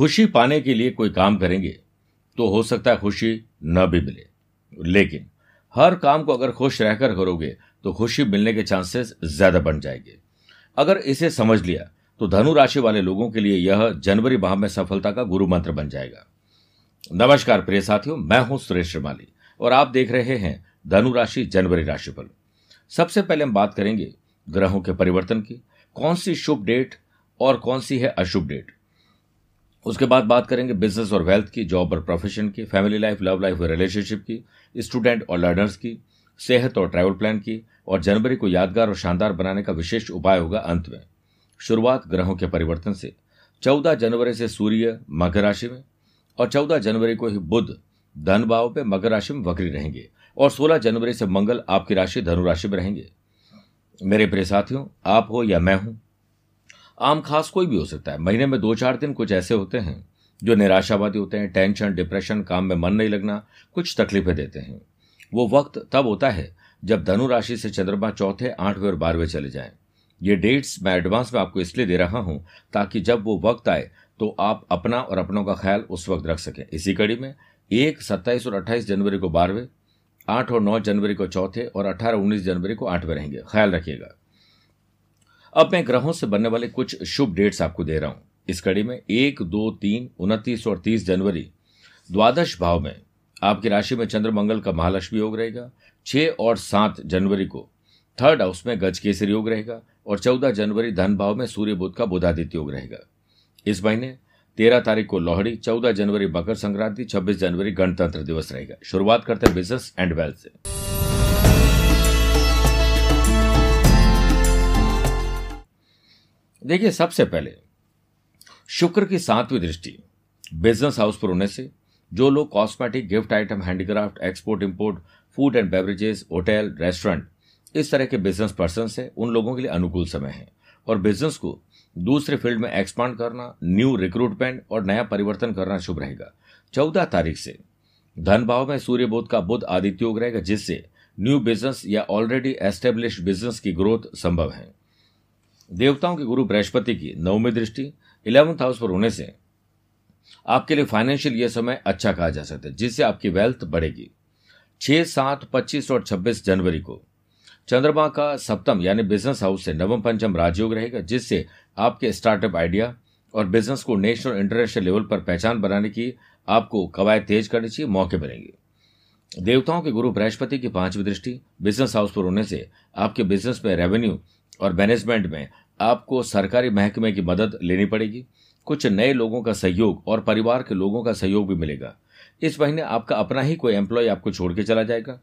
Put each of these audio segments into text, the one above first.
खुशी पाने के लिए कोई काम करेंगे तो हो सकता है खुशी न भी मिले। लेकिन हर काम को अगर खुश रहकर करोगे तो खुशी मिलने के चांसेस ज़्यादा बन जाएँगे। अगर इसे समझ लिया तो धनु राशि वाले लोगों के लिए यह जनवरी माह में सफलता का गुरु मंत्र बन जाएगा। नमस्कार प्रिय साथियों, मैं हूँ सुरेश श्रीमाली, और आप देख रहे हैं धनु राशि जनवरी राशिफल सबसे पहले हम बात करेंगे ग्रहों के परिवर्तन की, कौन सी शुभ डेट और कौन सी है अशुभ डेट। उसके बाद बात करेंगे बिज़नेस और वेल्थ की जॉब और प्रोफेशन की फैमिली लाइफ लव लाइफ और रिलेशनशिप की स्टूडेंट और लर्नर्स की, सेहत और ट्रैवल प्लान की और जनवरी को यादगार और शानदार बनाने का विशेष उपाय होगा अंत में। शुरुआत ग्रहों के परिवर्तन से। चौदह जनवरी से सूर्य मकर राशि में और चौदह जनवरी को ही बुध धन भाव पे मकर राशि में वक्री रहेंगे और सोलह जनवरी से मंगल आपकी राशि धनु राशि में रहेंगे। मेरे प्रिय साथियों, आप हो या मैं हूँ आम खास कोई भी हो सकता है। महीने में दो चार दिन कुछ ऐसे होते हैं, जो निराशावादी होते हैं, टेंशन, डिप्रेशन, काम में मन नहीं लगना, कुछ तकलीफें देते हैं। वो वक्त तब होता है जब धनु राशि से चंद्रमा चौथे, आठवें और बारहवें चले जाएँ। ये डेट्स मैं एडवांस में आपको इसलिए दे रहा हूँ ताकि जब वो वक्त आए तो आप अपना और अपनों का ख्याल उस वक्त रख सकें। इसी कड़ी में एक, सत्ताईस और अट्ठाईस जनवरी को बारहवें, आठ और नौ जनवरी को चौथे और अठारह, उन्नीस जनवरी को आठवें रहेंगे। ख्याल रखिएगा। अब मैं ग्रहों से बनने वाले कुछ शुभ डेट्स आपको दे रहा हूँ। इस कड़ी में एक, दो, तीन, उनतीस और तीस जनवरी, द्वादश भाव में आपकी राशि में चंद्र मंगल का महालक्ष्मी योग रहेगा, छह और सात जनवरी को थर्ड हाउस में गज केसरी योग रहेगा और चौदह जनवरी धन भाव में सूर्य बुद्ध का बुधादित्य योग रहेगा। इस महीने तेरह तारीख को लोहड़ी, चौदह जनवरी मकर संक्रांति, छब्बीस जनवरी गणतंत्र दिवस रहेगा। शुरुआत करते हैं बिज़नेस एंड वेल्थ से। देखिए, सबसे पहले, शुक्र की सातवीं दृष्टि बिज़नेस हाउस पर होने से, जो लोग cosmetic gift item handicraft export import food and beverages hotel restaurant इस तरह के बिज़नेस पर्सन है, उन लोगों के लिए अनुकूल समय है। और बिज़नेस को दूसरे फ़ील्ड में एक्सपांड करना न्यू रिक्रूटमेंट और नया परिवर्तन करना शुभ रहेगा। चौदह तारीख से, धन भाव में सूर्य बोध का बुद्ध आदित्य योग रहेगा, जिससे न्यू बिज़नेस या ऑलरेडी एस्टेब्लिश बिज़नेस की ग्रोथ संभव है। देवताओं के गुरु बृहस्पति की नवमी दृष्टि, इलेवंथ हाउस पर होने से आपके लिए फाइनेंशियल ये समय अच्छा कहा जा सकता है, जिससे आपकी वेल्थ बढ़ेगी। छह, सात, पच्चीस और छब्बीस जनवरी को चंद्रमा का सप्तम, यानी बिज़नेस हाउस से नवम, पंचम राजयोग रहेगा, जिससे आपके स्टार्टअप आइडिया और बिज़नेस को नेशनल इंटरनेशनल लेवल पर पहचान बनाने की आपको कवायद तेज करनी चाहिए, मौके मिलेंगे। देवताओं के गुरु बृहस्पति की पांचवी दृष्टि बिज़नेस हाउस पर होने से आपके बिज़नेस में रेवेन्यू और मैनेजमेंट में आपको सरकारी महकमे की मदद लेनी पड़ेगी। कुछ नए लोगों का सहयोग और परिवार के लोगों का सहयोग भी मिलेगा। इस महीने आपका अपना ही कोई एम्प्लॉय आपको छोड़ के चला जाएगा।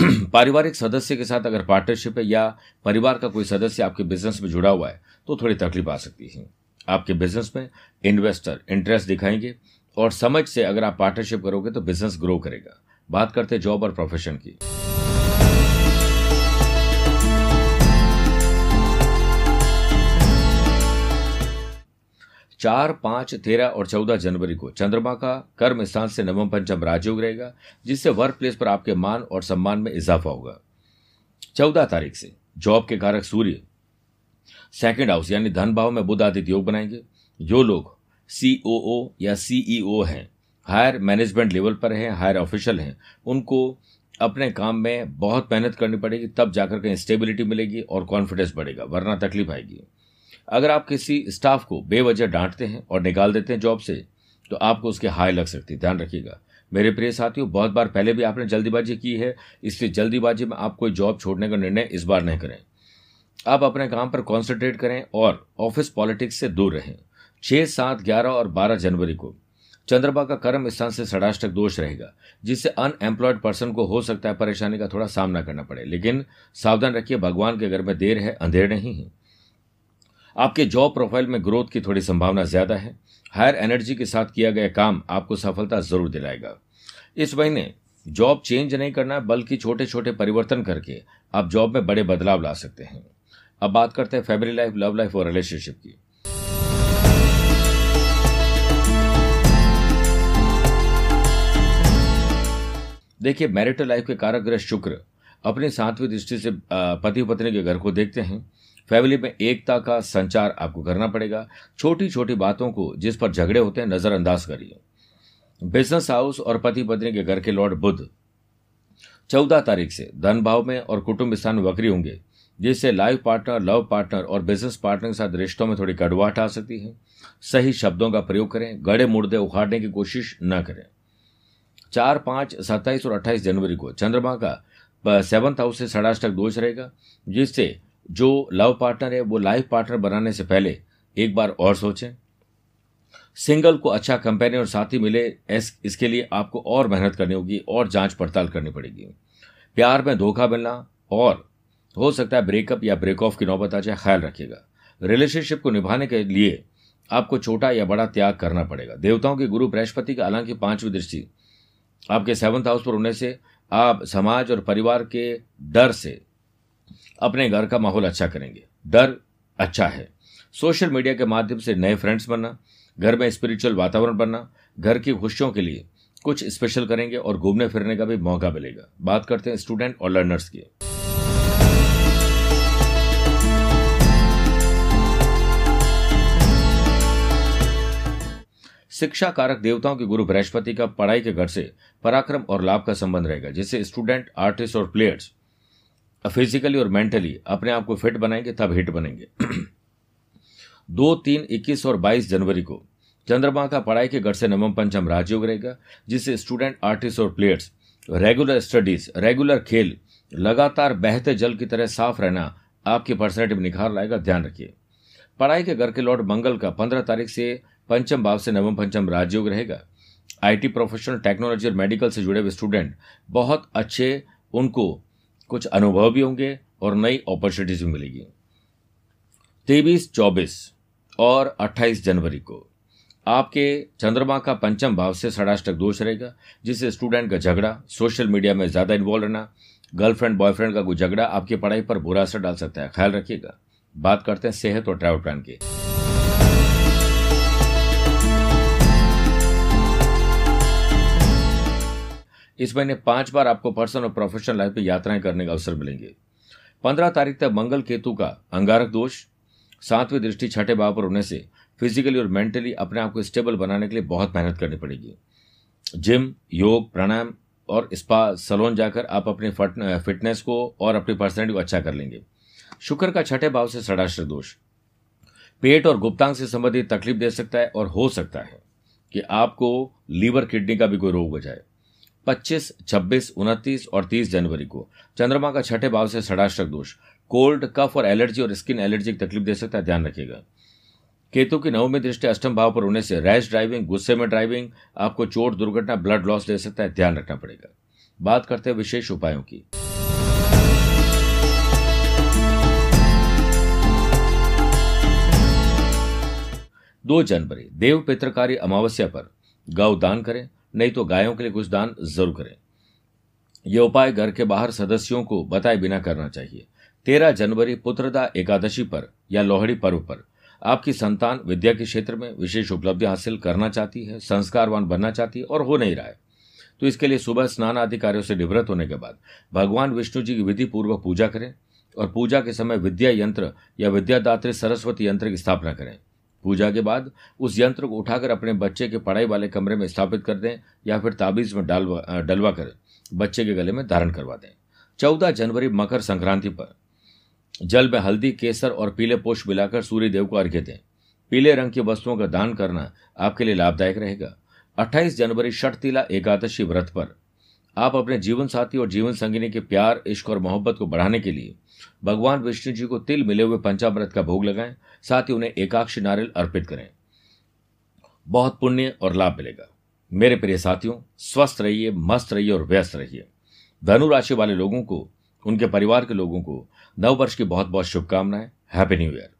पारिवारिक सदस्य के साथ अगर पार्टनरशिप है या परिवार का कोई सदस्य आपके बिज़नेस में जुड़ा हुआ है तो थोड़ी तकलीफ़ आ सकती है। आपके बिज़नेस में इन्वेस्टर इंटरेस्ट दिखाएँगे और समझ से अगर आप पार्टनरशिप करोगे तो बिज़नेस ग्रो करेगा। बात करते जॉब और प्रोफेशन की। चार, पाँच, तेरह और चौदह जनवरी को चंद्रमा का कर्म स्थान से नवम पंचम राजयोग रहेगा, जिससे वर्क प्लेस पर आपके मान और सम्मान में इजाफा होगा। चौदह तारीख से जॉब के कारक सूर्य सेकंड हाउस यानी धन भाव में बुद्ध आदित्य योग बनाएँगे। जो लोग सीओओ या सीईओ हैं हायर मैनेजमेंट लेवल पर हैं हायर ऑफिशियल हैं, उनको अपने काम में बहुत मेहनत करनी पड़ेगी, तब जाकर के स्टेबिलिटी मिलेगी और कॉन्फिडेंस बढ़ेगा, वरना तकलीफ़ आएगी। अगर आप किसी स्टाफ को बेवजह डांटते हैं और निकाल देते हैं जॉब से तो आपको उसके हाय लग सकती है। ध्यान रखिएगा। मेरे प्रिय साथियों, बहुत बार पहले भी आपने जल्दीबाजी की है, इसलिए जल्दीबाजी में आप कोई जॉब छोड़ने का निर्णय इस बार नहीं करें। आप अपने काम पर कॉन्सेंट्रेट करें और ऑफ़िस पॉलिटिक्स से दूर रहें। छः सात ग्यारह और बारह जनवरी को। चंद्रमा का कर्म स्थान से षडाष्टक दोष रहेगा, जिससे अनएम्प्लॉयड पर्सन को हो सकता है परेशानी का थोड़ा सामना करना पड़े। लेकिन सावधान रखिए, भगवान के घर में देर है, अंधेर नहीं है। आपके जॉब प्रोफ़ाइल में ग्रोथ की थोड़ी संभावना ज़्यादा है। हायर एनर्जी के साथ किया गया काम आपको सफलता ज़रूर दिलाएगा। इस महीने जॉब चेंज नहीं करना, बल्कि छोटे छोटे परिवर्तन करके आप जॉब में बड़े बदलाव ला सकते हैं। अब बात करते हैं फैमिली लाइफ लव लाइफ और रिलेशनशिप की। देखिए मैरिटल लाइफ के कारक ग्रह शुक्र अपनी सातवीं दृष्टि से पति पत्नी के घर को देखते हैं। फैमिली में एकता का संचार आपको करना पड़ेगा। छोटी छोटी बातों को जिस पर झगड़े होते हैं, नजरअंदाज करिए। बिज़नेस हाउस और पति पत्नी के घर के लॉर्ड बुद्ध। चौदह तारीख से धन भाव में और कुटुंब स्थान वक्री होंगे, जिससे लाइफ पार्टनर, लव पार्टनर और बिज़नेस पार्टनर के साथ रिश्तों में थोड़ी कड़वाहट आ सकती है। सही शब्दों का प्रयोग करें, गड़े मुर्दे उखाड़ने की कोशिश न करें। चार पाँच सत्ताईस और अट्ठाईस जनवरी को चंद्रमा का सेवंथ हाउस से षडाष्टक दोष रहेगा, जिससे जो लव पार्टनर है, वो लाइफ पार्टनर बनाने से पहले एक बार और सोचें। सिंगल को अच्छा कंपेनियन और साथी मिले इसके लिए आपको और मेहनत करनी होगी, और जाँच पड़ताल करनी पड़ेगी। प्यार में धोखा मिलना, और हो सकता है ब्रेकअप या ब्रेक ऑफ़ की नौबत आ जाए, ख्याल रखिएगा। रिलेशनशिप को निभाने के लिए आपको छोटा या बड़ा त्याग करना पड़ेगा। देवताओं के गुरु, बृहस्पति का हालाँकि पांचवी दृष्टि। आपके सेवंथ हाउस पर होने से आप समाज और परिवार के डर से अपने घर का माहौल अच्छा करेंगे। डर अच्छा है। सोशल मीडिया के माध्यम से नए फ्रेंड्स बनना, घर में स्पिरिचुअल वातावरण बनना, घर की खुशियों के लिए कुछ स्पेशल करेंगे और घूमने फिरने का भी मौका मिलेगा। बात करते हैं स्टूडेंट और लर्नर्स की। शिक्षा कारक देवताओं के गुरु बृहस्पति का पढ़ाई के घर से पराक्रम और लाभ का संबंध रहेगा, जिससे स्टूडेंट आर्टिस्ट और प्लेयर्स फिजिकली और मेंटली अपने आप को फिट बनाएँगे, तब हिट बनेंगे। दो, तीन, इक्कीस और बाईस जनवरी को चंद्रमा का पढ़ाई के घर से नवम पंचम राजयोग रहेगा, जिससे स्टूडेंट आर्टिस्ट और प्लेयर्स रेगुलर स्टडीज़ रेगुलर खेल, लगातार बहते जल की तरह साफ़ रहना आपकी पर्सनैलिटी में निखार लाएगा, ध्यान रखिए। पढ़ाई के घर के लॉर्ड मंगल का पंद्रह तारीख से पंचम भाव से नवम पंचम राजयोग रहेगा। आईटी प्रोफेशनल टेक्नोलॉजी और मेडिकल से जुड़े हुए स्टूडेंट बहुत अच्छे, उनको कुछ अनुभव भी होंगे और नई अपॉर्चुनिटीज़ भी मिलेगी। तेईस, चौबीस और अट्ठाईस जनवरी को आपके चंद्रमा का पंचम भाव से षडाष्टक दोष रहेगा, जिससे स्टूडेंट का झगड़ा सोशल मीडिया में ज़्यादा इन्वॉल्व रहना गर्लफ्रेंड बॉयफ्रेंड का कोई झगड़ा आपकी पढ़ाई पर बुरा असर डाल सकता है। ख्याल रखिएगा। बात करते हैं सेहत और ट्रैवल प्लान की। इस महीने पाँच बार आपको पर्सनल और प्रोफेशनल लाइफ में यात्राएँ करने का अवसर मिलेंगे। पंद्रह तारीख तक मंगल केतु का अंगारक दोष, सातवीं दृष्टि छठे भाव पर होने से फिजिकली और मेंटली अपने आप को स्टेबल बनाने के लिए बहुत मेहनत करनी पड़ेगी। जिम योग, प्राणायाम और स्पा सलोन जाकर आप अपने फिटनेस को और अपनी पर्सनैलिटी को अच्छा कर लेंगे। शुक्र का छठे भाव से षडाश्र दोष। पेट और गुप्तांग से संबंधित तकलीफ़ दे सकता है और हो सकता है कि आपको लीवर, किडनी का भी कोई रोग हो जाए 25, 26, उनतीस और 30 जनवरी को। चंद्रमा का छठे भाव से षडाश्रक दोष। कोल्ड कफ और एलर्जी और स्किन एलर्जी की तकलीफ़ दे सकता है ध्यान रखिएगा। केतु की नवमी दृष्टि अष्टम भाव पर होने से रैश ड्राइविंग गुस्से में ड्राइविंग आपको चोट दुर्घटना ब्लड लॉस दे सकता है ध्यान रखना पड़ेगा। बात करते हैं विशेष उपायों की। दो जनवरी देव पित्रकारी अमावस्या पर। गौ दान करें नहीं तो गायों के लिए कुछ दान ज़रूर करें। यह उपाय घर के बाहर सदस्यों को बताए बिना करना चाहिए। तेरह जनवरी, पुत्रदा एकादशी पर या लोहड़ी पर्व पर। आपकी संतान विद्या के क्षेत्र में विशेष उपलब्धि हासिल करना चाहती है, संस्कारवान बनना चाहती है और हो नहीं रहा है। तो इसके लिए सुबह स्नान आदि कार्यों से निवृत्त होने के बाद भगवान विष्णु जी की विधि पूर्वक पूजा करें और पूजा के समय विद्या यंत्र या विद्यादात्री सरस्वती यंत्र की स्थापना करें। पूजा के बाद उस यंत्र को उठाकर अपने बच्चे के पढ़ाई वाले कमरे में स्थापित कर दें या फिर ताबीज में डालवा डलवा कर बच्चे के गले में धारण करवा दें। चौदह जनवरी मकर संक्रांति पर जल में हल्दी, केसर और पीले पोष मिलाकर सूर्य देव को अर्घ्य दें। पीले रंग की वस्तुओं का दान करना आपके लिए लाभदायक रहेगा। 28 जनवरी षटतिला एकादशी व्रत पर आप अपने जीवन साथी और जीवन संगिनी के प्यार, इश्क और मोहब्बत को बढ़ाने के लिए भगवान विष्णु जी को तिल मिले हुए पंचामृत का भोग लगाएँ, साथ ही उन्हें एकाक्ष नारियल अर्पित करें। बहुत पुण्य और लाभ मिलेगा। मेरे प्रिय साथियों, स्वस्थ रहिए, मस्त रहिए और व्यस्त रहिए। धनु राशि वाले लोगों को, उनके परिवार के लोगों को नव वर्ष की बहुत बहुत शुभकामनाएँ। हैप्पी न्यू ईयर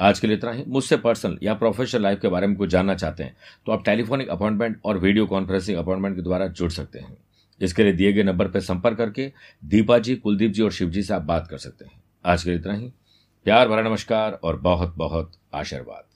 आज के लिए इतना ही। मुझसे पर्सनल या प्रोफेशनल लाइफ के बारे में कुछ जानना चाहते हैं तो आप टेलीफोनिक अपॉइंटमेंट और वीडियो कॉन्फ्रेंसिंग अपॉइंटमेंट के द्वारा जुड़ सकते हैं। इसके लिए दिए गए नंबर पर संपर्क करके दीपा जी, कुलदीप जी और शिव जी से आप बात कर सकते हैं। आज के लिए इतना ही। प्यार भरा नमस्कार और बहुत बहुत आशीर्वाद।